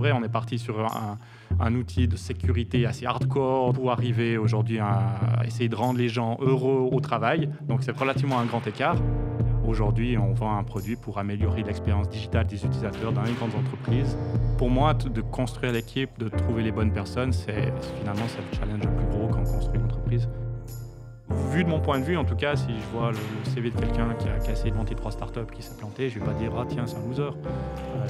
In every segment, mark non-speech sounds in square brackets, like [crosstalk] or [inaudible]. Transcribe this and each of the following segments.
vrai, on est parti sur un, outil de sécurité assez hardcore pour arriver aujourd'hui à essayer de rendre les gens heureux au travail. Donc c'est relativement un grand écart. Aujourd'hui, on vend un produit pour améliorer l'expérience digitale des utilisateurs dans les grandes entreprises. Pour moi, de construire l'équipe, de trouver les bonnes personnes, c'est finalement le challenge le plus gros quand on construit une entreprise. De mon point de vue, en tout cas, si je vois le, CV de quelqu'un qui a, essayé de monter trois startups qui s'est planté, je ne vais pas dire ah tiens c'est un loser. Euh,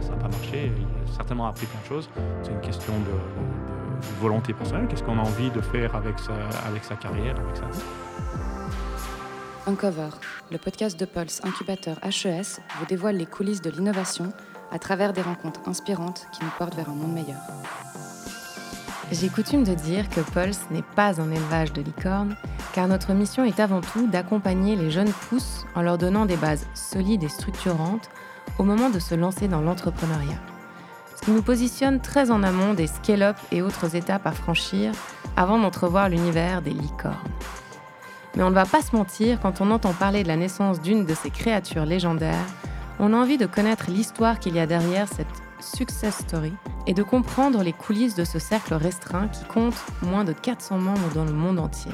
ça n'a pas marché. Il a certainement appris plein de choses. C'est une question de, volonté personnelle. Qu'est-ce qu'on a envie de faire avec sa, avec sa carrière, avec sa vie? Uncover, le podcast de Pulse Incubateur HES, vous dévoile les coulisses de l'innovation à travers des rencontres inspirantes qui nous portent vers un monde meilleur. J'ai coutume de dire que Pulse n'est pas un élevage de licornes, car notre mission est avant tout d'accompagner les jeunes pousses en leur donnant des bases solides et structurantes au moment de se lancer dans l'entrepreneuriat. Ce qui nous positionne très en amont des scale-up et autres étapes à franchir avant d'entrevoir l'univers des licornes. Mais on ne va pas se mentir, quand on entend parler de la naissance d'une de ces créatures légendaires, on a envie de connaître l'histoire qu'il y a derrière cette success story et de comprendre les coulisses de ce cercle restreint qui compte moins de 400 membres dans le monde entier.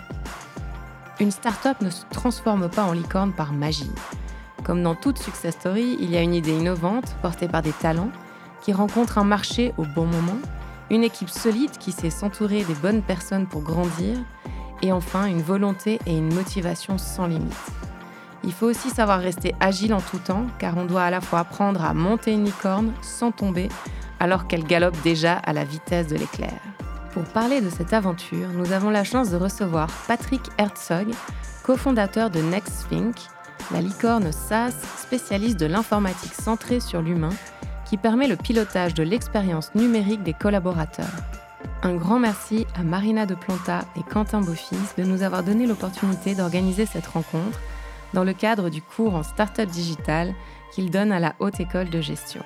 Une start-up ne se transforme pas en licorne par magie. Comme dans toute success story, il y a une idée innovante portée par des talents qui rencontrent un marché au bon moment, une équipe solide qui sait s'entourer des bonnes personnes pour grandir et enfin, une volonté et une motivation sans limite. Il faut aussi savoir rester agile en tout temps, car on doit à la fois apprendre à monter une licorne sans tomber, alors qu'elle galope déjà à la vitesse de l'éclair. Pour parler de cette aventure, nous avons la chance de recevoir Patrick Herzog, cofondateur de NextThink, la licorne SaaS spécialiste de l'informatique centrée sur l'humain, qui permet le pilotage de l'expérience numérique des collaborateurs. Un grand merci à Marina de Planta et Quentin Beaufils de nous avoir donné l'opportunité d'organiser cette rencontre dans le cadre du cours en Startup Digital qu'ils donnent à la Haute École de Gestion.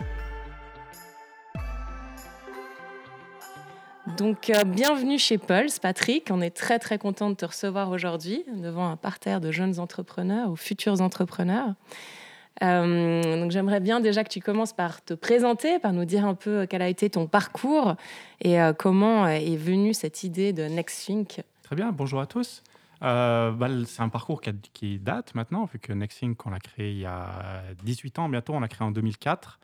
Donc, euh, bienvenue chez Pulse, Patrick. On est très, très content de te recevoir aujourd'hui devant un parterre de jeunes entrepreneurs ou futurs entrepreneurs. Euh, donc j'aimerais bien déjà que tu commences par te présenter, par nous dire un peu quel a été ton parcours et euh, comment est venue cette idée de NextThink. Très bien, bonjour à tous. Euh, bah, c'est un parcours qui, date maintenant, vu que NextThink, on l'a créé il y a 18 ans bientôt, on l'a créé en 2004.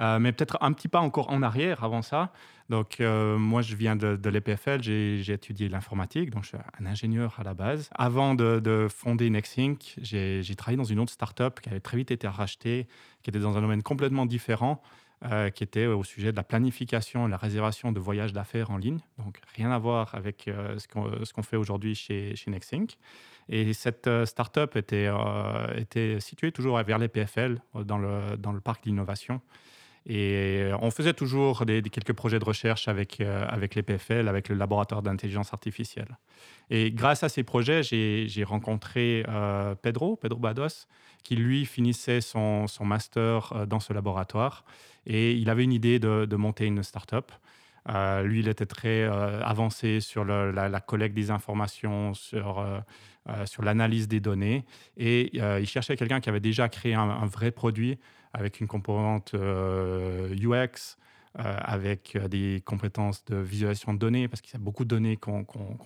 Euh, mais peut-être un petit pas encore en arrière avant ça. Donc, euh, moi, je viens de, l'EPFL, j'ai étudié l'informatique, donc je suis un ingénieur à la base. Avant de, fonder NextThink, j'ai travaillé dans une autre startup qui avait très vite été rachetée, qui était dans un domaine complètement différent. Euh, qui était au sujet de la planification et la réservation de voyages d'affaires en ligne. Donc, rien à voir avec ce qu'on fait aujourd'hui chez, chez. Et cette startup était, située toujours vers l'EPFL, dans le, dans le parc d'innovation. Et euh, on faisait toujours quelques projets de recherche avec, euh, avec les PFL, avec le laboratoire d'intelligence artificielle. Et grâce à ces projets, j'ai rencontré euh, Pedro, Pedro Bados, qui lui finissait son master dans ce laboratoire. Et il avait une idée de, monter une start-up. lui, il était très avancé sur la, collecte des informations, sur, sur l'analyse des données. Et il cherchait quelqu'un qui avait déjà créé un, vrai produit avec une composante UX, euh, euh, avec euh, des compétences de visualisation de données, parce qu'il y a beaucoup de données qu'on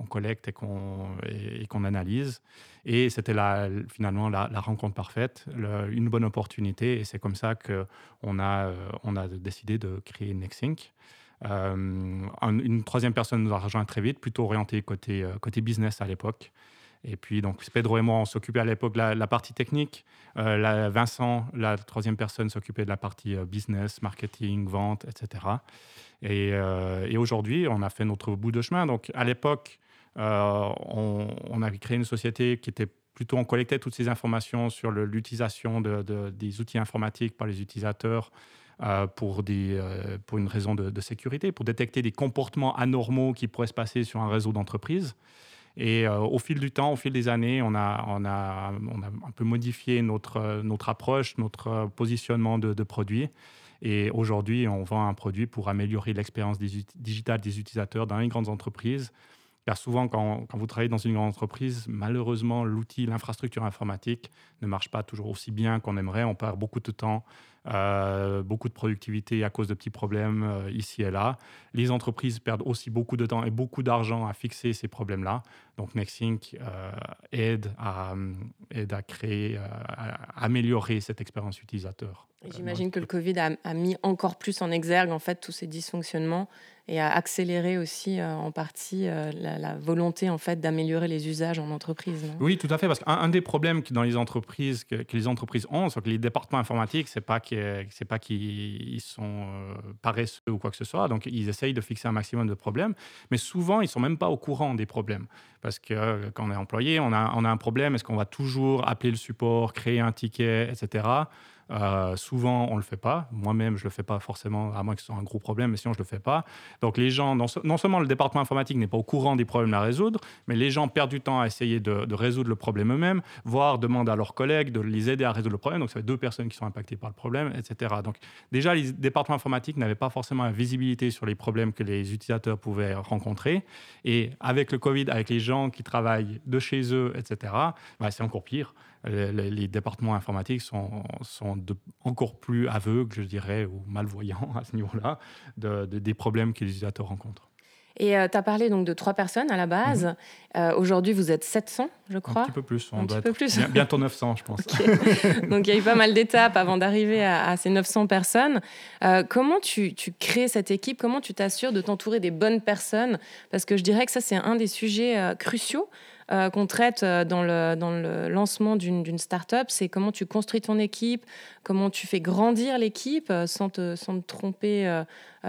collecte et qu'on analyse. Et c'était finalement la, rencontre parfaite, une bonne opportunité. Et c'est comme ça qu'on a, on a décidé de créer NextSync. une troisième personne nous a rejoint très vite, plutôt orientée côté business à l'époque. Et puis, donc, Pedro et moi, on s'occupait à l'époque de la, partie technique. Euh, Vincent, la troisième personne, s'occupait de la partie euh, business, marketing, vente, etc. Euh, et, aujourd'hui, on a fait notre bout de chemin. Donc, à l'époque, on, on, avait créé une société qui était plutôt, on collectait toutes ces informations sur l'utilisation de, des outils informatiques par les utilisateurs pour une raison de, de, sécurité, pour détecter des comportements anormaux qui pourraient se passer sur un réseau d'entreprise. Et euh, au fil du temps, au fil des années, on a, on a, on a un peu modifié notre, notre approche, notre positionnement de, produits. Et aujourd'hui, on vend un produit pour améliorer l'expérience digitale des utilisateurs dans les grandes entreprises Car souvent, quand, quand, vous travaillez dans une grande entreprise, malheureusement, l'outil, l'infrastructure informatique ne marche pas toujours aussi bien qu'on aimerait. On perd beaucoup de temps, euh, beaucoup de productivité à cause de petits problèmes euh, ici et là. Les entreprises perdent aussi beaucoup de temps et beaucoup d'argent à fixer ces problèmes-là. Donc Nextink euh, aide, à, aide à créer, à améliorer cette expérience utilisateur. J'imagine que le Covid a, a, mis encore plus en exergue en fait tous ces dysfonctionnements et a accéléré aussi euh, en partie euh, la, volonté en fait d'améliorer les usages en entreprise. oui, tout à fait, parce qu'un des problèmes que dans les entreprises que, les entreprises ont, c'est que les départements informatiques, c'est pas c'est pas qu'ils sont euh, paresseux ou quoi que ce soit, donc ils essayent de fixer un maximum de problèmes, mais souvent ils sont même pas au courant des problèmes, parce que quand on est employé, on a, on a un problème, est-ce qu'on va toujours appeler le support, créer un ticket, etc. Euh, souvent, on ne le fait pas. Moi-même, je ne le fais pas forcément, à moins que ce soit un gros problème, mais sinon, je ne le fais pas. Donc, les gens, non, seulement le département informatique n'est pas au courant des problèmes à résoudre, mais les gens perdent du temps à essayer de, résoudre le problème eux-mêmes, voire demandent à leurs collègues de les aider à résoudre le problème. Donc, ça fait deux personnes qui sont impactées par le problème, etc. Donc, déjà, les départements informatiques n'avaient pas forcément la visibilité sur les problèmes que les utilisateurs pouvaient rencontrer. Et avec le Covid, avec les gens qui travaillent de chez eux, etc., bah, c'est encore pire les, départements informatiques sont, sont encore plus aveugles, je dirais, ou malvoyants [laughs] à ce niveau-là, de, des problèmes que les utilisateurs rencontrent. Et euh, tu as parlé donc de trois personnes à la base. Mhm. Euh, aujourd'hui, vous êtes 700, je crois. Un petit peu plus. On Un petit peu plus. bientôt [laughs] 900, je pense. donc, il y a eu pas mal d'étapes avant d'arriver à, ces 900 personnes. Euh, comment tu, tu, crées cette équipe? Comment tu t'assures de t'entourer des bonnes personnes? Parce que je dirais que ça, c'est un des sujets cruciaux. Euh, qu'on traite euh, dans le, dans le lancement d'une start-up, c'est comment tu construis ton équipe, comment tu fais grandir l'équipe euh, sans te, sans te tromper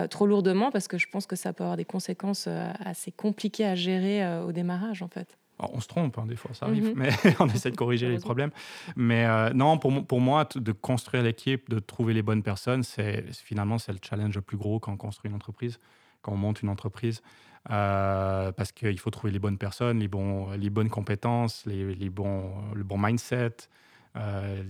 trop lourdement, parce que je pense que ça peut avoir des conséquences assez compliquées à gérer au démarrage, en fait. on se trompe, hein, des fois, ça arrive, mhm. mais [laughs] on essaie de corriger les problèmes. Mais non, pour, pour moi, de construire l'équipe, de trouver les bonnes personnes, c'est finalement c'est le challenge le plus gros quand on construit une entreprise, quand on monte une entreprise. Euh, parce qu'il faut trouver les bonnes personnes, les, bonnes compétences, bons, le bon mindset, euh,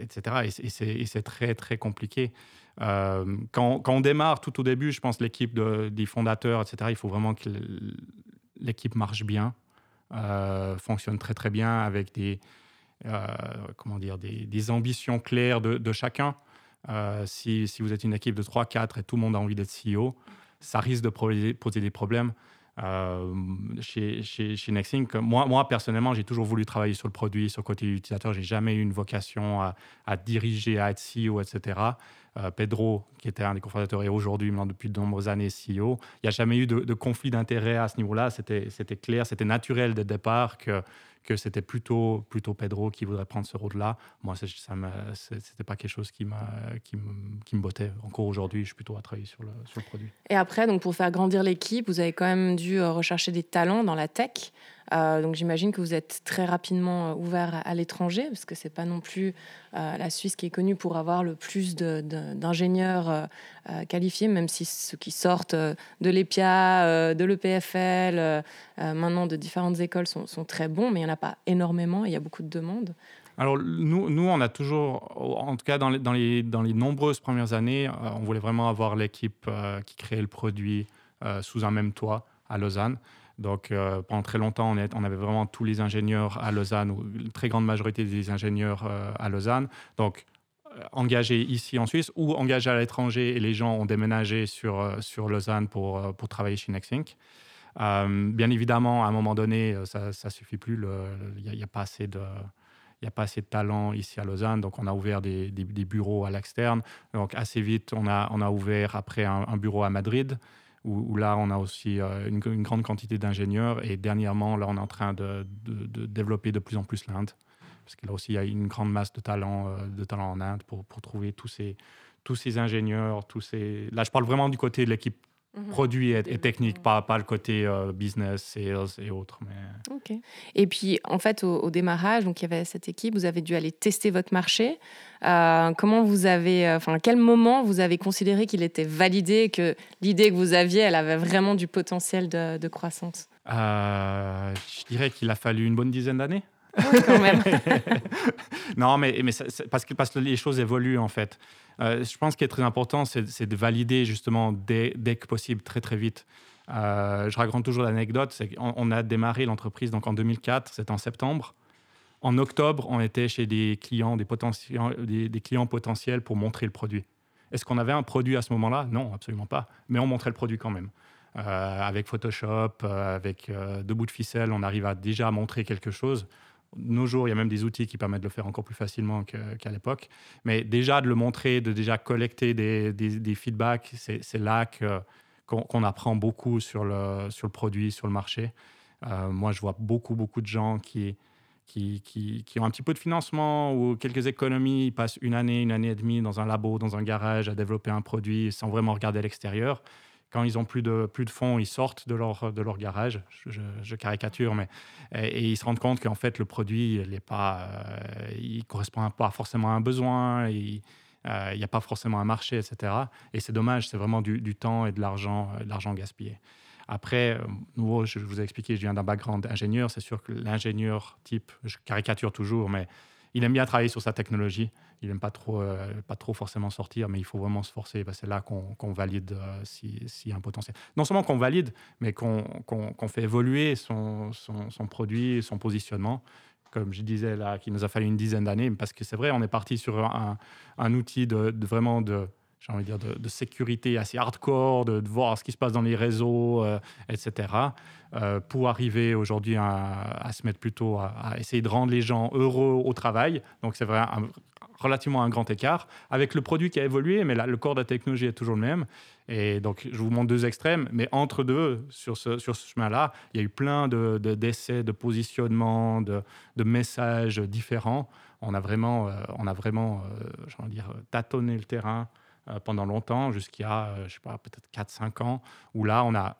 etc. Et, c'est très, très compliqué. Euh, quand, on démarre tout au début, je pense l'équipe des fondateurs, etc., il faut vraiment que l'équipe marche bien, fonctionne très, très bien avec des, comment dire, des, ambitions claires de, chacun. si, vous êtes une équipe de 3-4 et tout le monde a envie d'être CEO, ça risque de poser des problèmes. Euh, chez, chez, chez Nexink, moi, moi personnellement, j'ai toujours voulu travailler sur le produit, sur le côté utilisateur. J'ai jamais eu une vocation à, à, diriger, à être CEO, etc. Euh, Pedro, qui était un des cofondateurs et aujourd'hui, maintenant depuis de nombreuses années, CEO, il n'y a jamais eu de, de conflit d'intérêt à ce niveau-là. C'était clair, c'était naturel dès le départ que que c'était plutôt, plutôt Pedro qui voudrait prendre ce rôle-là. Moi, ce n'était pas quelque chose qui, qui, qui me bottait. Encore aujourd'hui, je suis plutôt à travailler sur le, sur le produit. Et après, donc pour faire grandir l'équipe, vous avez quand même dû euh, rechercher des talents dans la tech. Euh, donc j'imagine que vous êtes très rapidement euh, ouvert à, l'étranger, parce que c'est pas non plus la Suisse qui est connue pour avoir le plus d'ingénieurs qualifiés, même si ceux qui sortent de l'EPIA, de l'EPFL, maintenant de différentes écoles sont, sont très bons, mais il n'y en a pas énormément, il y a beaucoup de demandes. Alors, nous, nous, on a toujours, en tout cas dans les, dans les, dans les nombreuses premières années, on voulait vraiment avoir l'équipe qui créait le produit sous un même toit à Lausanne. Donc, euh, pendant très longtemps, on, avait vraiment tous les ingénieurs à Lausanne, ou une très grande majorité des ingénieurs euh, à Lausanne. Donc, euh, engagés ici en Suisse ou engagés à l'étranger, et les gens ont déménagé sur, sur Lausanne pour, pour travailler chez Nexink. bien évidemment, à un moment donné, ça ne suffit plus. Il n'y a, pas assez de... Il a pas assez de talent ici à Lausanne, donc on a ouvert des, des, bureaux à l'externe. Donc assez vite, on a, on a ouvert après un bureau à Madrid où, là, on a aussi euh, une, grande quantité d'ingénieurs. Et dernièrement, là, on est en train de, développer de plus en plus l'Inde. Parce que là aussi, il y a une grande masse de talents, euh, de talents en Inde pour, pour trouver tous ces, tous ces ingénieurs, tous ces... Là, je parle vraiment du côté de l'équipe Mhm. produit et, technique, pas, pas le côté euh, business, sales et autres. Mais... Et puis, en fait, au, démarrage, donc il y avait cette équipe, vous avez dû aller tester votre marché. Euh, comment vous avez, euh, enfin, à quel moment vous avez considéré qu'il était validé, que l'idée que vous aviez, elle avait vraiment du potentiel de, croissance? Je dirais qu'il a fallu une bonne dizaine d'années. Ah quand même. [laughs] non, mais, mais parce, que, parce que les choses évoluent en fait. Euh, je pense qu'il est très important, c'est de valider justement dès, dès, que possible, très très vite. Je raconte toujours l'anecdote, c'est qu'on a démarré l'entreprise donc en 2004, c'était en septembre. En octobre, on était chez des clients, des, clients potentiels pour montrer le produit. Est-ce qu'on avait un produit à ce moment-là? Non, absolument pas. Mais on montrait le produit quand même. Euh, avec Photoshop, euh, avec euh, deux bouts de ficelle, on arrive à déjà montrer quelque chose. nos jours, il y a même des outils qui permettent de le faire encore plus facilement qu'à l'époque. Mais déjà de le montrer, de déjà collecter des, des, feedbacks, c'est là qu'on apprend beaucoup sur le, sur le produit, sur le marché. moi, je vois beaucoup, beaucoup de gens qui, qui, qui, qui, ont un petit peu de financement ou quelques économies, ils passent une année, une année et demie dans un labo, dans un garage à développer un produit sans vraiment regarder l'extérieur. Quand ils ont plus de, plus de fonds, ils sortent de leur, de leur garage, je, caricature, mais et, ils se rendent compte qu'en fait le produit, il pas, euh, correspond pas forcément à un besoin, il euh, n'y a pas forcément un marché, etc. Et c'est dommage, c'est vraiment du, temps et de l'argent, de l'argent gaspillé. Après, euh, nouveau, je vous ai expliqué, je viens d'un background ingénieur. C'est sûr que l'ingénieur type, je caricature toujours, mais il aime bien travailler sur sa technologie. Il n'aime pas trop, euh, pas trop forcément sortir, mais il faut vraiment se forcer. c'est là qu'on valide euh, s'il y a un potentiel. Non seulement qu'on valide, mais qu'on fait évoluer son, son, produit, son positionnement. Comme je disais là, qu'il nous a fallu une dizaine d'années, parce que c'est vrai, on est parti sur un, outil de, de vraiment de j'ai envie de dire, de, sécurité assez hardcore, de, voir ce qui se passe dans les réseaux, euh, etc., euh, pour arriver aujourd'hui à, se mettre plutôt à, essayer de rendre les gens heureux au travail. Donc, c'est vrai, relativement un grand écart, avec le produit qui a évolué, mais là, le corps de la technologie est toujours le même. Et donc, je vous montre deux extrêmes, mais entre deux, sur ce, chemin-là, il y a eu plein de, d'essais, de positionnements, de, de, messages différents. On a vraiment, euh, on a vraiment de dire, tâtonné le terrain euh, pendant longtemps, jusqu'à, euh, je sais pas, peut-être 4-5 ans, où là, on a,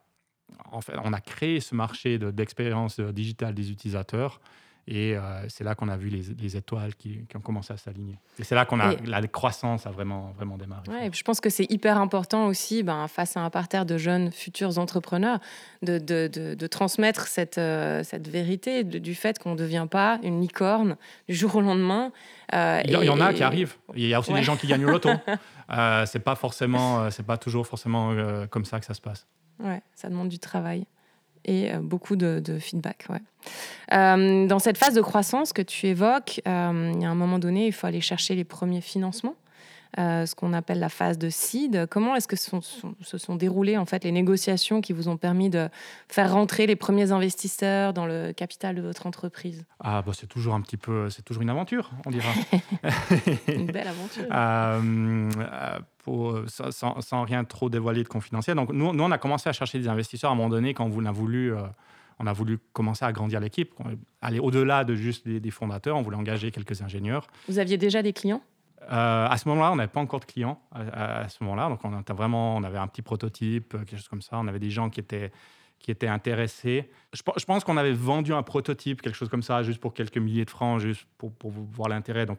en fait, on a créé ce marché d'expérience digitale des utilisateurs et euh, c'est là qu'on a vu les, étoiles qui, ont commencé à s'aligner. Et c'est là qu'on a la croissance a vraiment vraiment démarré. Ouais, je pense que c'est hyper important aussi, ben, face à un parterre de jeunes futurs entrepreneurs, de, de, de, transmettre cette, euh, cette vérité du fait qu'on ne devient pas une licorne du jour au lendemain. Euh, il, y, en a qui arrivent. Il y a aussi des gens qui gagnent au loto. [laughs] c'est pas forcément, [laughs] c'est pas toujours forcément comme ça que ça se passe. Ouais, ça demande du travail et euh, beaucoup de, feedback. Euh, dans cette phase de croissance que tu évoques, euh, il y a un moment donné, il faut aller chercher les premiers financements. Ce qu'on appelle la phase de seed. Comment est-ce que se sont, déroulées en fait les négociations qui vous ont permis de faire rentrer les premiers investisseurs dans le capital de votre entreprise? Ah bah c'est toujours un petit peu, c'est toujours une aventure, on dira. [laughs] une belle aventure. [laughs] Euh, sans, rien trop dévoiler de confidentiel. Donc, nous, nous, on a commencé à chercher des investisseurs à un moment donné quand on a voulu, euh, on a voulu commencer à agrandir l'équipe, aller au-delà de juste des, fondateurs. On voulait engager quelques ingénieurs. Vous aviez déjà des clients? Euh, à ce moment-là, on n'avait pas encore de clients à, ce moment-là. Donc, on, était vraiment, on avait un petit prototype, quelque chose comme ça. On avait des gens qui étaient, qui étaient intéressés. Je, je pense qu'on avait vendu un prototype, quelque chose comme ça, juste pour quelques milliers de francs, juste pour, pour voir l'intérêt. Donc,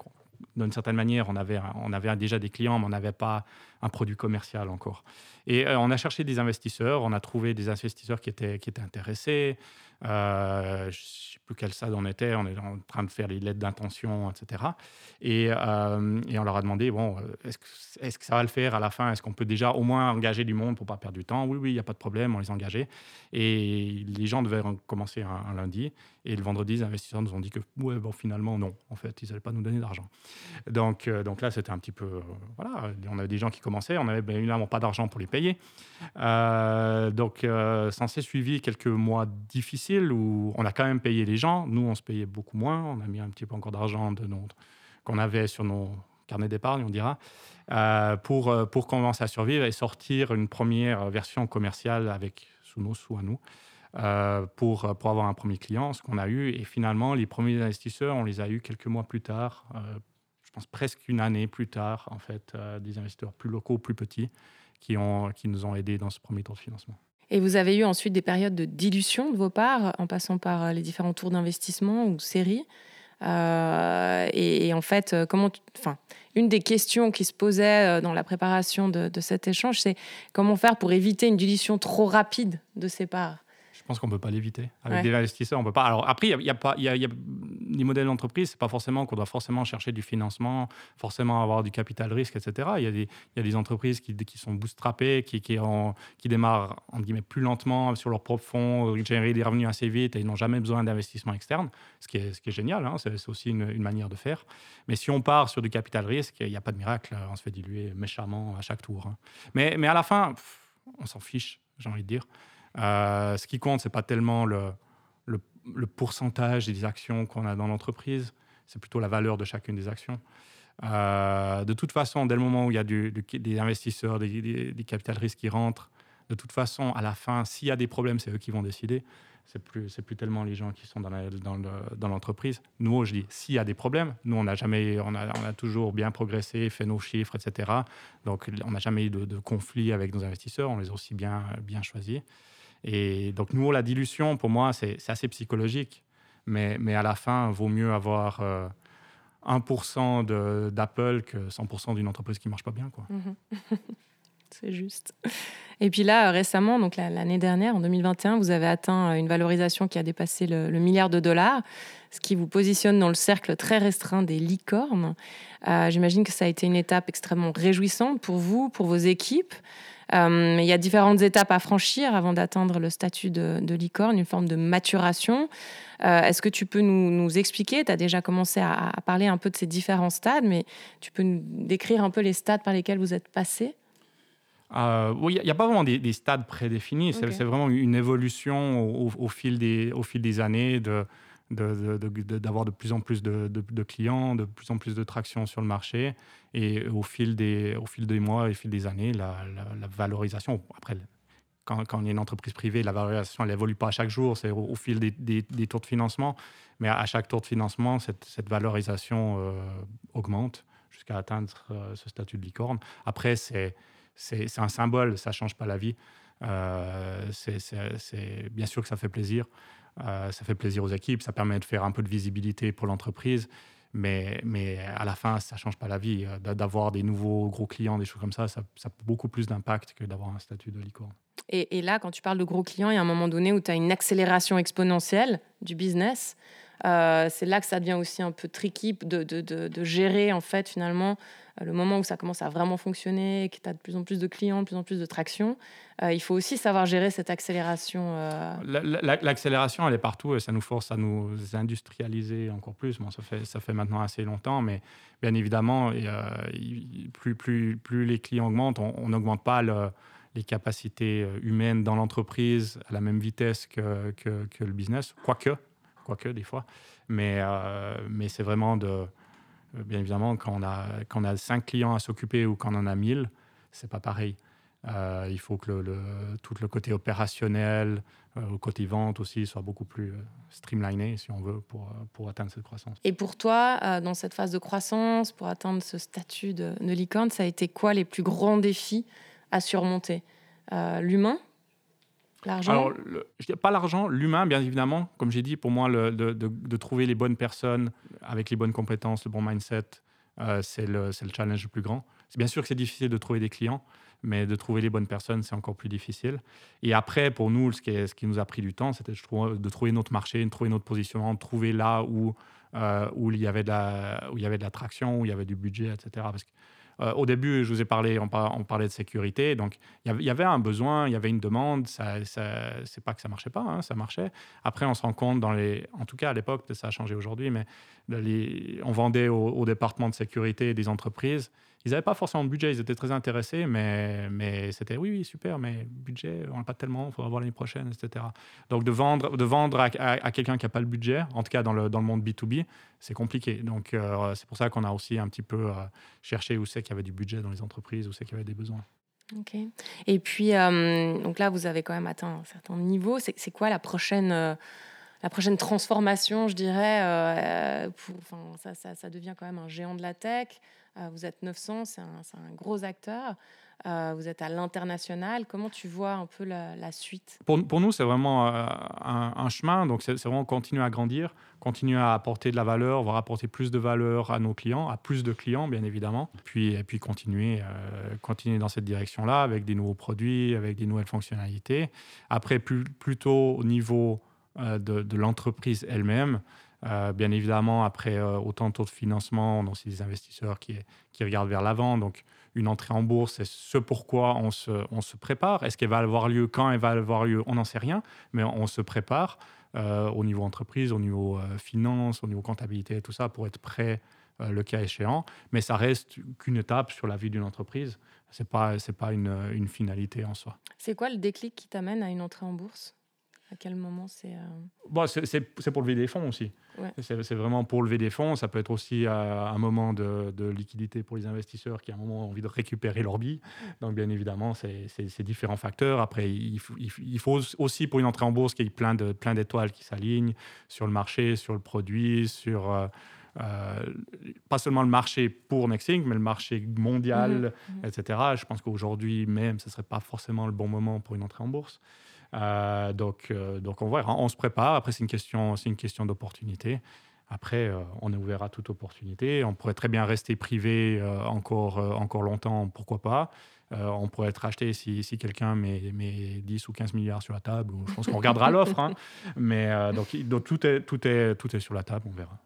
d'une certaine manière, on avait, on avait déjà des clients, mais on n'avait pas un produit commercial encore. Et euh, on a cherché des investisseurs, on a trouvé des investisseurs qui étaient, qui étaient intéressés. Euh, je ne sais plus quel stade on était, on est en train de faire les lettres d'intention, etc. Et, euh, et, on leur a demandé, bon, est-ce que, est que, ça va le faire à la fin? Est-ce qu'on peut déjà au moins engager du monde pour pas perdre du temps? Oui, oui, il n'y a pas de problème, on les a engagés. Et les gens devaient commencer un, lundi. Et le vendredi, les investisseurs nous ont dit que, ouais, bon, finalement, non, en fait, ils n'allaient pas nous donner d'argent. Donc, donc là, c'était un petit peu, voilà, on avait des gens qui commençaient, on n'avait évidemment pas d'argent pour les payer. donc, ça s'est suivi quelques mois difficiles où on a quand même payé les gens. Nous, on se payait beaucoup moins. On a mis un petit peu encore d'argent de qu'on avait sur nos carnets d'épargne, on dira, euh, pour, euh, pour commencer à survivre et sortir une première version commerciale avec sous nos sous à nous. Euh, pour, pour avoir un premier client, ce qu'on a eu. Et finalement, les premiers investisseurs, on les a eu quelques mois plus tard, je pense presque une année plus tard, en fait, des investisseurs plus locaux, plus petits, qui, ont, qui nous ont aidés dans ce premier tour de financement. Et vous avez eu ensuite des périodes de dilution de vos parts, en passant par euh, les différents tours d'investissement ou séries. Euh, et, en fait, euh, comment, enfin, une des questions qui se posait dans la préparation de, cet échange, c'est comment faire pour éviter une dilution trop rapide de ces parts? Je pense qu'on ne peut pas l'éviter. Avec des investisseurs, on peut pas. Alors après, il y, a, pas, y a, y a les modèles d'entreprise, c'est pas forcément qu'on doit forcément chercher du financement, forcément avoir du capital risque, etc. Il y a des, il y a des entreprises qui, qui sont bootstrappées, qui, qui, ont, qui démarrent entre guillemets plus lentement sur leurs propres fonds, générer des revenus assez vite et ils n'ont jamais besoin d'investissement externe, ce qui est, ce qui est génial. Hein. c'est aussi une, une, manière de faire. Mais si on part sur du capital risque, il n'y a pas de miracle. On se fait diluer méchamment à chaque tour. Hein. Mais, mais à la fin, on s'en fiche, j'ai envie de dire. Euh, ce qui compte, c'est pas tellement le, pourcentage des actions qu'on a dans l'entreprise, c'est plutôt la valeur de chacune des actions. Euh, de toute façon, dès le moment où il y a des investisseurs, des, des, capital risques qui rentrent, de toute façon, à la fin, s'il y a des problèmes, c'est eux qui vont décider. C'est plus, plus tellement les gens qui sont dans, l'entreprise. Nous, je dis, s'il y a des problèmes, nous, on a jamais, on a, toujours bien progressé, fait nos chiffres, etc. Donc, on n'a jamais eu de, de, conflit avec nos investisseurs. On les a aussi bien, bien choisis. Et donc, nous, la dilution, pour moi, c'est assez psychologique. Mais, mais, à la fin, il vaut mieux avoir 1% euh, d'Apple que 100% d'une entreprise qui ne marche pas bien. Mhm. [laughs] c'est juste. Et puis là, euh, récemment, donc l'année dernière, en 2021, vous avez atteint euh, une valorisation qui a dépassé le, milliard de dollars, ce qui vous positionne dans le cercle très restreint des licornes. J'imagine que ça a été une étape extrêmement réjouissante pour vous, pour vos équipes. Euh, il y a différentes étapes à franchir avant d'atteindre le statut de, licorne, une forme de maturation. Euh, est-ce que tu peux nous, expliquer? Tu as déjà commencé à, parler un peu de ces différents stades, mais tu peux nous décrire un peu les stades par lesquels vous êtes passé? Euh, oui, il n'y a, pas vraiment des, stades prédéfinis. C'est vraiment une évolution au, fil, des, au fil des années de, d'avoir de, plus en plus de, clients, de plus en plus de traction sur le marché. Et au fil des, au fil des mois et au fil des années, la, valorisation, après, quand, on est une entreprise privée, la valorisation, elle n'évolue pas à chaque jour, c'est au, fil des, tours de financement. Mais à, chaque tour de financement, cette, cette valorisation euh, augmente jusqu'à atteindre euh, ce statut de licorne. Après, c'est un symbole, ça ne change pas la vie. Euh, c'est bien sûr que ça fait plaisir. Euh, ça fait plaisir aux équipes, ça permet de faire un peu de visibilité pour l'entreprise. Mais, mais à la fin, ça ne change pas la vie. Euh, d'avoir des nouveaux gros clients, des choses comme ça, ça, a beaucoup plus d'impact que d'avoir un statut de licorne. Et, là, quand tu parles de gros clients, il y a un moment donné où tu as une accélération exponentielle du business. C'est là que ça devient aussi un peu tricky de, de, de, gérer, en fait, finalement, le moment où ça commence à vraiment fonctionner, que tu as de plus en plus de clients, de plus en plus de traction. Euh, il faut aussi savoir gérer cette accélération. L'accélération, elle est partout et ça nous force à nous industrialiser encore plus. Bon, ça, fait, ça fait maintenant assez longtemps, mais bien évidemment, plus, plus, plus les clients augmentent, on n'augmente pas les capacités humaines dans l'entreprise à la même vitesse que, que, le business, quoique quoique des fois. Mais, euh, mais c'est vraiment de. Euh, bien évidemment, quand on a, quand on a cinq clients à s'occuper ou quand on en a 1000, c'est pas pareil. Euh, il faut que tout le côté opérationnel, le côté vente aussi, soit beaucoup plus streamliné, si on veut, pour, pour atteindre cette croissance. Et pour toi, dans cette phase de croissance, pour atteindre ce statut de, de licorne, ça a été quoi les plus grands défis à surmonter? L'humain L'argent Alors, je dis pas l'argent, l'humain, bien évidemment. Comme j'ai dit, pour moi, le, de, trouver les bonnes personnes avec les bonnes compétences, le bon mindset, euh, c'est le, le, challenge le plus grand. Bien sûr que c'est difficile de trouver des clients, mais de trouver les bonnes personnes, c'est encore plus difficile. Et après, pour nous, ce qui, nous a pris du temps, c'était de trouver notre marché, de trouver notre positionnement, de trouver là où, euh, il y avait de où il y avait de l'attraction, où il y avait du budget, etc. Parce que euh, au début, je vous ai parlé, on, parlait de sécurité, donc il y avait un besoin, il y avait une demande. Ça, ça c'est pas que ça marchait pas, hein, ça marchait. Après, on se rend compte en tout cas à l'époque, ça a changé aujourd'hui, mais on vendait au, au, département de sécurité des entreprises ils n'avaient pas forcément de budget, ils étaient très intéressés, mais, c'était oui, oui, super, mais budget, on n'a pas tellement, il faudra voir l'année prochaine, etc. Donc de vendre, de vendre à, quelqu'un qui n'a pas le budget, en tout cas dans le, monde B2B, c'est compliqué. Donc euh, c'est pour ça qu'on a aussi un petit peu euh, cherché où c'est qu'il y avait du budget dans les entreprises, où c'est qu'il y avait des besoins. Ok. Et puis, euh, donc là, vous avez quand même atteint un certain niveau. C'est quoi la prochaine, la prochaine transformation, je dirais ça, ça, ça, devient quand même un géant de la tech. Euh, vous êtes 900, c'est un, gros acteur. euh, vous êtes à l'international. Comment tu vois un peu la, suite? Pour, nous, c'est vraiment euh, un, chemin. Donc, c'est vraiment continuer à grandir, continuer à apporter de la valeur, voire apporter plus de valeur à nos clients, à plus de clients, bien évidemment. Puis, puis continuer, continuer dans cette direction-là avec des nouveaux produits, avec des nouvelles fonctionnalités. Après, plus, plutôt au niveau de l'entreprise elle-même. Bien évidemment, après autant de taux de financement, on a aussi des investisseurs qui, regardent vers l'avant. Donc, une entrée en bourse, c'est ce pourquoi on se, prépare. Est-ce qu'elle va avoir lieu? Quand elle va avoir lieu? On n'en sait rien, mais on se prépare euh, au niveau entreprise, au niveau euh, finance, au niveau comptabilité, tout ça, pour être prêt euh, le cas échéant. Mais ça reste qu'une étape sur la vie d'une entreprise. Ce n'est pas, pas une, une finalité en soi. C'est quoi le déclic qui t'amène à une entrée en bourse? À quel moment c'est bon, c'est pour lever des fonds aussi. C'est vraiment pour lever des fonds. Ça peut être aussi un moment de, liquidité pour les investisseurs qui, à un moment, ont envie de récupérer leur billes. Donc, bien évidemment, c'est différents facteurs. Après, il faut, il faut, aussi, pour une entrée en bourse, qu'il y ait plein d'étoiles plein qui s'alignent sur le marché, sur le produit, sur. Euh, euh, pas seulement le marché pour Nexing, mais le marché mondial, mmh mmh etc. Je pense qu'aujourd'hui même, ce ne serait pas forcément le bon moment pour une entrée en bourse. Euh, donc, euh, donc on voit, on se prépare. Après, c'est une question, c'est une question d'opportunité. Après, euh, on est ouvert à toute opportunité. On pourrait très bien rester privé encore, encore longtemps, pourquoi pas? on pourrait être acheté si, si quelqu'un met, met, 10 ou 15 milliards sur la table. Je pense qu'on regardera [laughs] l'offre. Hein. Mais donc, donc, tout, est, tout, est, tout est sur la table, on verra.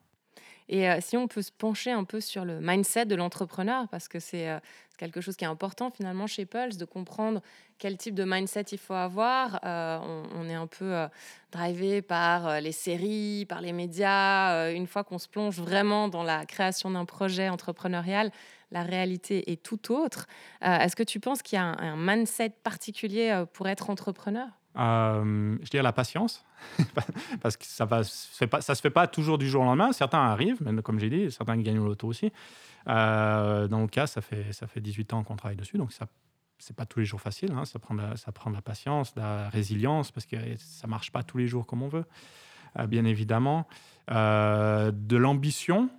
Et si on peut se pencher un peu sur le mindset de l'entrepreneur, parce que c'est quelque chose qui est important finalement chez Pulse, de comprendre quel type de mindset il faut avoir. On, est un peu drivé par les séries, par les médias. une fois qu'on se plonge vraiment dans la création d'un projet entrepreneurial, la réalité est tout autre. Est-ce que tu penses qu'il y a un mindset particulier pour être entrepreneur? Euh, je dirais la patience, [laughs] parce que ça ne se, fait pas toujours du jour au lendemain. Certains arrivent, même comme j'ai dit, certains gagnent au loto aussi. Euh, dans le cas, ça fait, ça fait 18 ans qu'on travaille dessus, donc ça c'est pas tous les jours facile. Hein. Ça, prend de la, patience, de la résilience, parce que ça marche pas tous les jours comme on veut, euh, bien évidemment. de l'ambition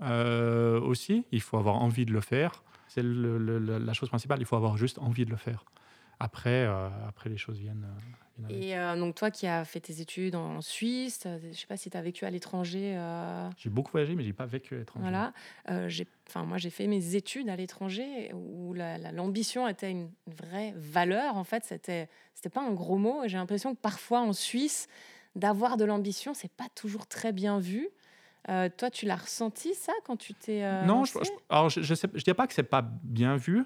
aussi, il faut avoir envie de le faire. C'est la chose principale, il faut avoir juste envie de le faire. Après, euh, après les choses viennent. Euh, et euh, donc, toi qui as fait tes études en Suisse, je ne sais pas si tu as vécu à l'étranger. J'ai beaucoup voyagé, mais je n'ai pas vécu à l'étranger. Voilà. Enfin, moi, j'ai fait mes études à l'étranger où l'ambition était une vraie valeur. En fait, c'était c'était pas un gros mot. J'ai l'impression que parfois en Suisse, d'avoir de l'ambition, c'est pas toujours très bien vu. toi, tu l'as ressenti ça quand tu t'es. non, je, alors je ne je dirais pas que c'est pas bien vu.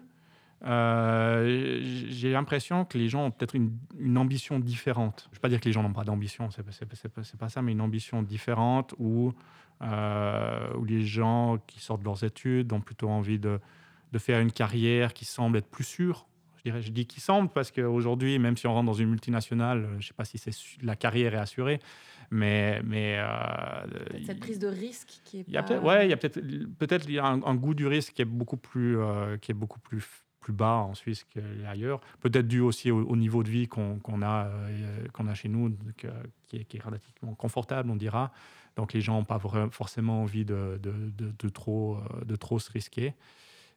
Euh, j'ai l'impression que les gens ont peut-être une, ambition différente. Je ne veux pas dire que les gens n'ont pas d'ambition, c'est pas, pas ça, mais une ambition différente où, euh, où les gens qui sortent de leurs études ont plutôt envie de, de faire une carrière qui semble être plus sûre. Je, dirais, je dis qui semble parce qu'aujourd'hui, même si on rentre dans une multinationale, je ne sais pas si la carrière est assurée, mais... mais euh, cette prise de risque qui est... Il y a ouais, il y a peut-être peut-être un, un, goût du risque qui est beaucoup plus, qui est beaucoup plus plus bas en Suisse qu'ailleurs. Peut-être dû aussi au, niveau de vie qu'on a, euh, qu'on a chez nous, qui, est, qui, est, relativement confortable, on dira. Donc les gens n'ont pas forcément envie de, de, de, trop, euh, de trop se risquer.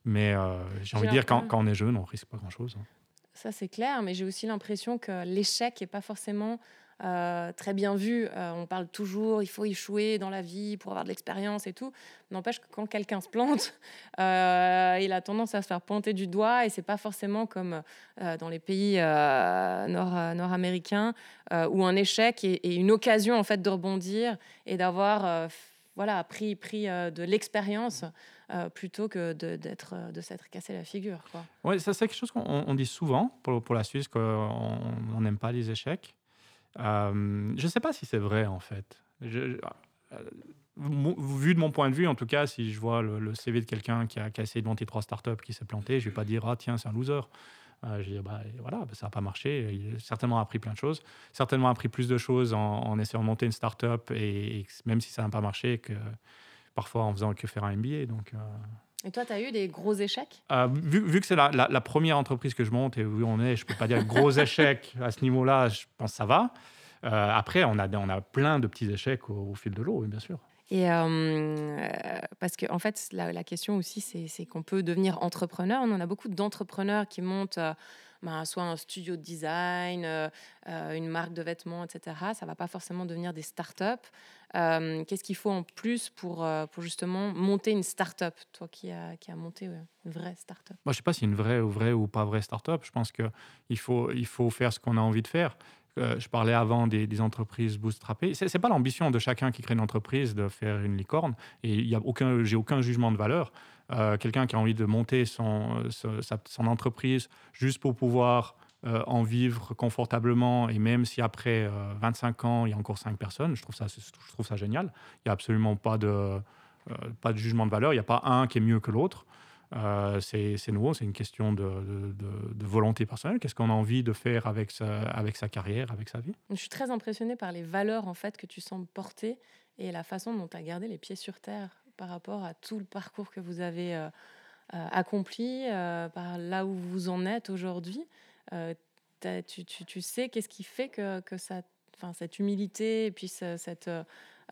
Mais euh, j'ai envie de dire, quand, quand, on est jeune, on risque pas grand-chose. Hein. Ça, c'est clair, mais j'ai aussi l'impression que l'échec n'est pas forcément euh, très bien vu. Euh, on parle toujours, il faut échouer dans la vie pour avoir de l'expérience et tout. N'empêche que quand quelqu'un se plante, [laughs] euh, il a tendance à se faire pointer du doigt et c'est pas forcément comme dans les pays nord, nord-américains où un échec est, une occasion en fait de rebondir et d'avoir voilà pris, pris de l'expérience. plutôt que de, d'être, de s'être cassé la figure. Oui, ça c'est quelque chose qu'on dit souvent pour, pour la Suisse, qu'on n'aime pas les échecs. Euh, je ne sais pas si c'est vrai, en fait. Euh, vu de mon point de vue, en tout cas, si je vois le, CV de quelqu'un qui a, essayé de monter trois startups qui s'est planté, je ne vais pas dire Ah, tiens, c'est un loser. Euh, je dire bah, voilà, bah, ça n'a pas marché. Il a certainement appris plein de choses. Certainement appris plus de choses en, essayant de monter une startup et, même si ça n'a pas marché, que parfois en faisant que faire un MBA. Donc. Et toi, tu as eu des gros échecs? Euh, vu, vu, que c'est la, la, première entreprise que je monte et où on est, je ne peux pas dire gros [laughs] échecs à ce niveau-là, je pense que ça va. Euh, après, on a, on a plein de petits échecs au, fil de l'eau, bien sûr. Et parce que, en fait, la, la question aussi, c'est qu'on peut devenir entrepreneur. On en a beaucoup d'entrepreneurs qui montent ben, soit un studio de design, euh, euh, une marque de vêtements, etc. Ça va pas forcément devenir des startups. Euh, Qu'est-ce qu'il faut en plus pour, justement monter une startup? Toi qui as a monté une vraie startup. Moi, je sais pas si une vraie ou vraie ou pas vraie startup. Je pense qu'il faut, il faut faire ce qu'on a envie de faire. je parlais avant des, entreprises bootstrappées. Ce n'est pas l'ambition de chacun qui crée une entreprise de faire une licorne. Et il y a j'ai aucun jugement de valeur. Euh, quelqu'un qui a envie de monter son, entreprise juste pour pouvoir euh, en vivre confortablement, et même si après 25 euh, ans, il y a encore 5 personnes, je trouve ça, je trouve ça génial. Il n'y a absolument pas de, pas de jugement de valeur, il n'y a pas un qui est mieux que l'autre. c'est nouveau, c'est une question de, de, volonté personnelle. Qu'est-ce qu'on a envie de faire avec sa, avec sa carrière, avec sa vie? Je suis très impressionnée par les valeurs en fait que tu sembles porter et la façon dont tu as gardé les pieds sur terre par rapport à tout le parcours que vous avez euh, euh, accompli, euh, par là où vous en êtes aujourd'hui. Tu, tu, tu, sais qu'est-ce qui fait que, que ça, cette humilité et puis cette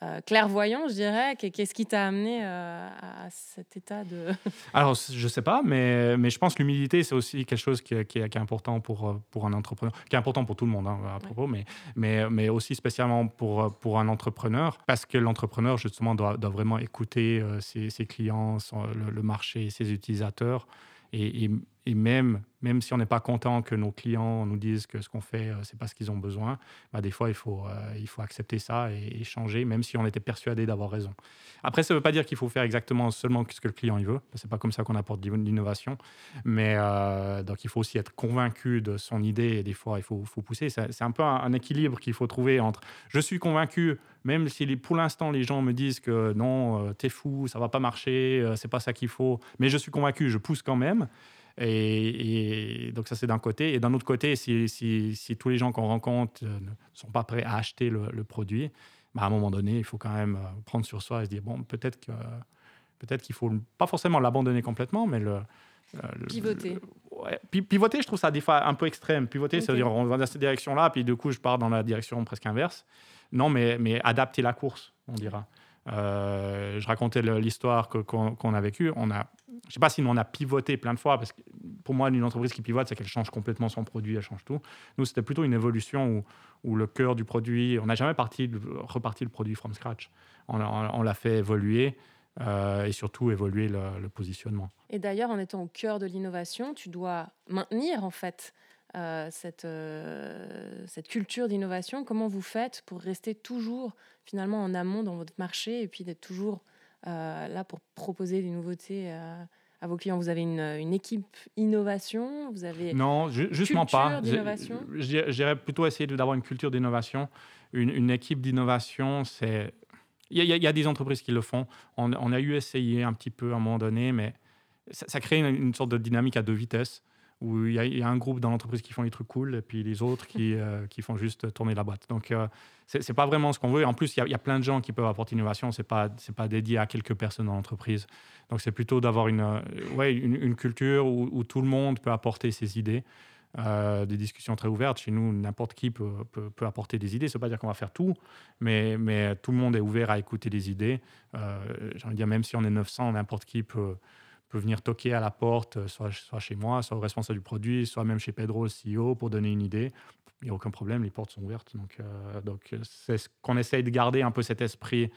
euh, clairvoyant, je dirais. Qu'est-ce qui t'a amené euh, à cet état de... [laughs] Alors, je ne sais pas, mais, mais je pense que l'humilité, c'est aussi quelque chose qui, qui, est, important pour, euh, pour un entrepreneur, qui est important pour tout le monde, hein, à propos, mais, mais, mais aussi spécialement pour, pour un entrepreneur, parce que l'entrepreneur, justement, doit, doit, vraiment écouter ses, ses, clients, le, le, marché, ses utilisateurs. Et, et, même, même si on n'est pas content que nos clients nous disent que ce qu'on fait, euh, c'est pas ce qu'ils ont besoin, bah des fois, il faut, euh, il faut accepter ça et, changer, même si on était persuadé d'avoir raison. Après, ça ne veut pas dire qu'il faut faire exactement seulement ce que le client il veut. C'est pas comme ça qu'on apporte l'innovation. Mais euh, donc, il faut aussi être convaincu de son idée et des fois, il faut, faut pousser. C'est un peu un, équilibre qu'il faut trouver entre je suis convaincu, même si pour l'instant les gens me disent que non, euh, t'es fou, ça va pas marcher, c'est pas ça qu'il faut, mais je suis convaincu, je pousse quand même. Et, donc ça c'est d'un côté. Et d'un autre côté, si, si, tous les gens qu'on rencontre euh, ne sont pas prêts à acheter le, produit, bah à un moment donné, il faut quand même prendre sur soi et se dire, bon, peut-être que peut-être qu'il faut pas forcément l'abandonner complètement, mais le... pivoter. ouais, pivoter, je trouve ça des fois un peu extrême. Pivoter, c'est-à-dire on va dans cette direction-là, puis du coup je pars dans la direction presque inverse. Non, mais, mais adapter la course, on dira. Euh, je racontais l'histoire qu'on a vécue. On a, je ne sais pas si on a pivoté plein de fois, parce que pour moi, une entreprise qui pivote, c'est qu'elle change complètement son produit, elle change tout. Nous, c'était plutôt une évolution où, où, le cœur du produit, on n'a jamais parti, reparti le produit from scratch. On, l'a fait évoluer. Euh, et surtout évoluer le positionnement. Et d'ailleurs, en étant au cœur de l'innovation, tu dois maintenir en fait euh, cette, euh, cette culture d'innovation? Comment vous faites pour rester toujours finalement en amont dans votre marché et puis d'être toujours euh, là pour proposer des nouveautés à vos clients? Vous avez une, une équipe innovation? Vous avez non, justement pas. Je dirais plutôt essayer d'avoir une culture d'innovation. Une, une, équipe d'innovation, c'est il y, a des entreprises qui le font. On, a eu essayé un petit peu à un moment donné, mais ça, crée une, une, sorte de dynamique à deux vitesses où il y, a un groupe dans l'entreprise qui font les trucs cool et puis les autres qui, [laughs] euh, qui font juste tourner la boîte. Donc, euh, ce c'est pas vraiment ce qu'on veut. en plus, il y, a plein de gens qui peuvent apporter l'innovation. Ce n'est pas, pas dédié à quelques personnes dans l'entreprise. Donc, c'est plutôt d'avoir une, euh, ouais, une, culture où, tout le monde peut apporter ses idées. des discussions très ouvertes. Chez nous, n'importe qui peut, peut, apporter des idées. Ça ne veut pas dire qu'on va faire tout, mais, mais tout le monde est ouvert à écouter des idées. J'ai envie de dire, même si on est 900, n'importe qui peut venir toquer à la porte, euh, soit, chez moi, soit au responsable du produit, soit même chez Pedro, le CEO, pour donner une idée. Il n'y a aucun problème, les portes sont ouvertes. Donc, euh, donc euh, c'est ce qu'on essaye de garder un peu cet esprit,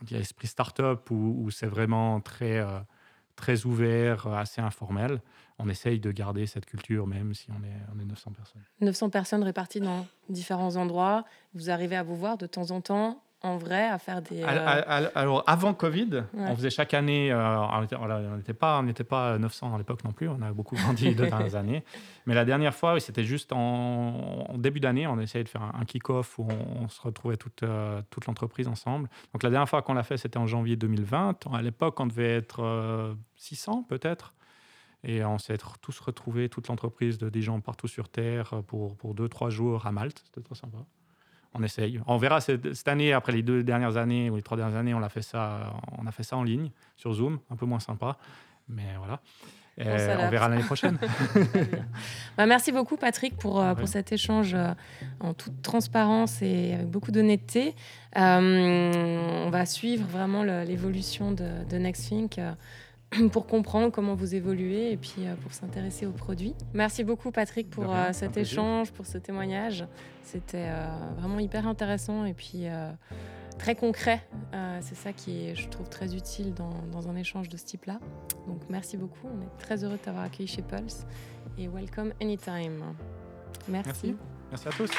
on dit esprit start-up, où, c'est vraiment très, très ouvert, assez informel. On essaye de garder cette culture, même si on est, on est 900 personnes. 900 personnes réparties dans différents endroits. Vous arrivez à vous voir de temps en temps en vrai à faire des. Euh, alors, avant Covid, on faisait chaque année. Euh, on n'était pas, pas 900 à l'époque non plus. On a beaucoup grandi [laughs] les dernières années. Mais la dernière fois, c'était juste en, début d'année. On essayait de faire un, kick-off où on, se retrouvait toute, euh, toute l'entreprise ensemble. Donc la dernière fois qu'on l'a fait, c'était en janvier 2020. À l'époque, on devait être 600 peut-être. Et on s'est tous retrouvés, toute l'entreprise, de, des gens partout sur Terre, pour, pour deux, trois jours à Malte. C'était très sympa on essaye. On verra cette, année, après les deux dernières années ou les trois dernières années, on a fait ça, on a fait ça en ligne sur Zoom, un peu moins sympa, mais voilà. on, verra l'année prochaine. [laughs] bah, merci beaucoup, Patrick, pour, pour cet échange en toute transparence et avec beaucoup d'honnêteté. on va suivre vraiment l'évolution de, de NextThink [clears throat] pour comprendre comment vous évoluez et puis euh, pour s'intéresser aux produits. Merci beaucoup Patrick pour euh, cet échange, pour ce témoignage. C'était euh, vraiment hyper intéressant et puis très concret. c'est ça qui est, je trouve, très utile dans, un échange de ce type-là. Donc merci beaucoup. On est très heureux de t'avoir accueilli chez Pulse et welcome anytime. Merci. Merci, merci à tous.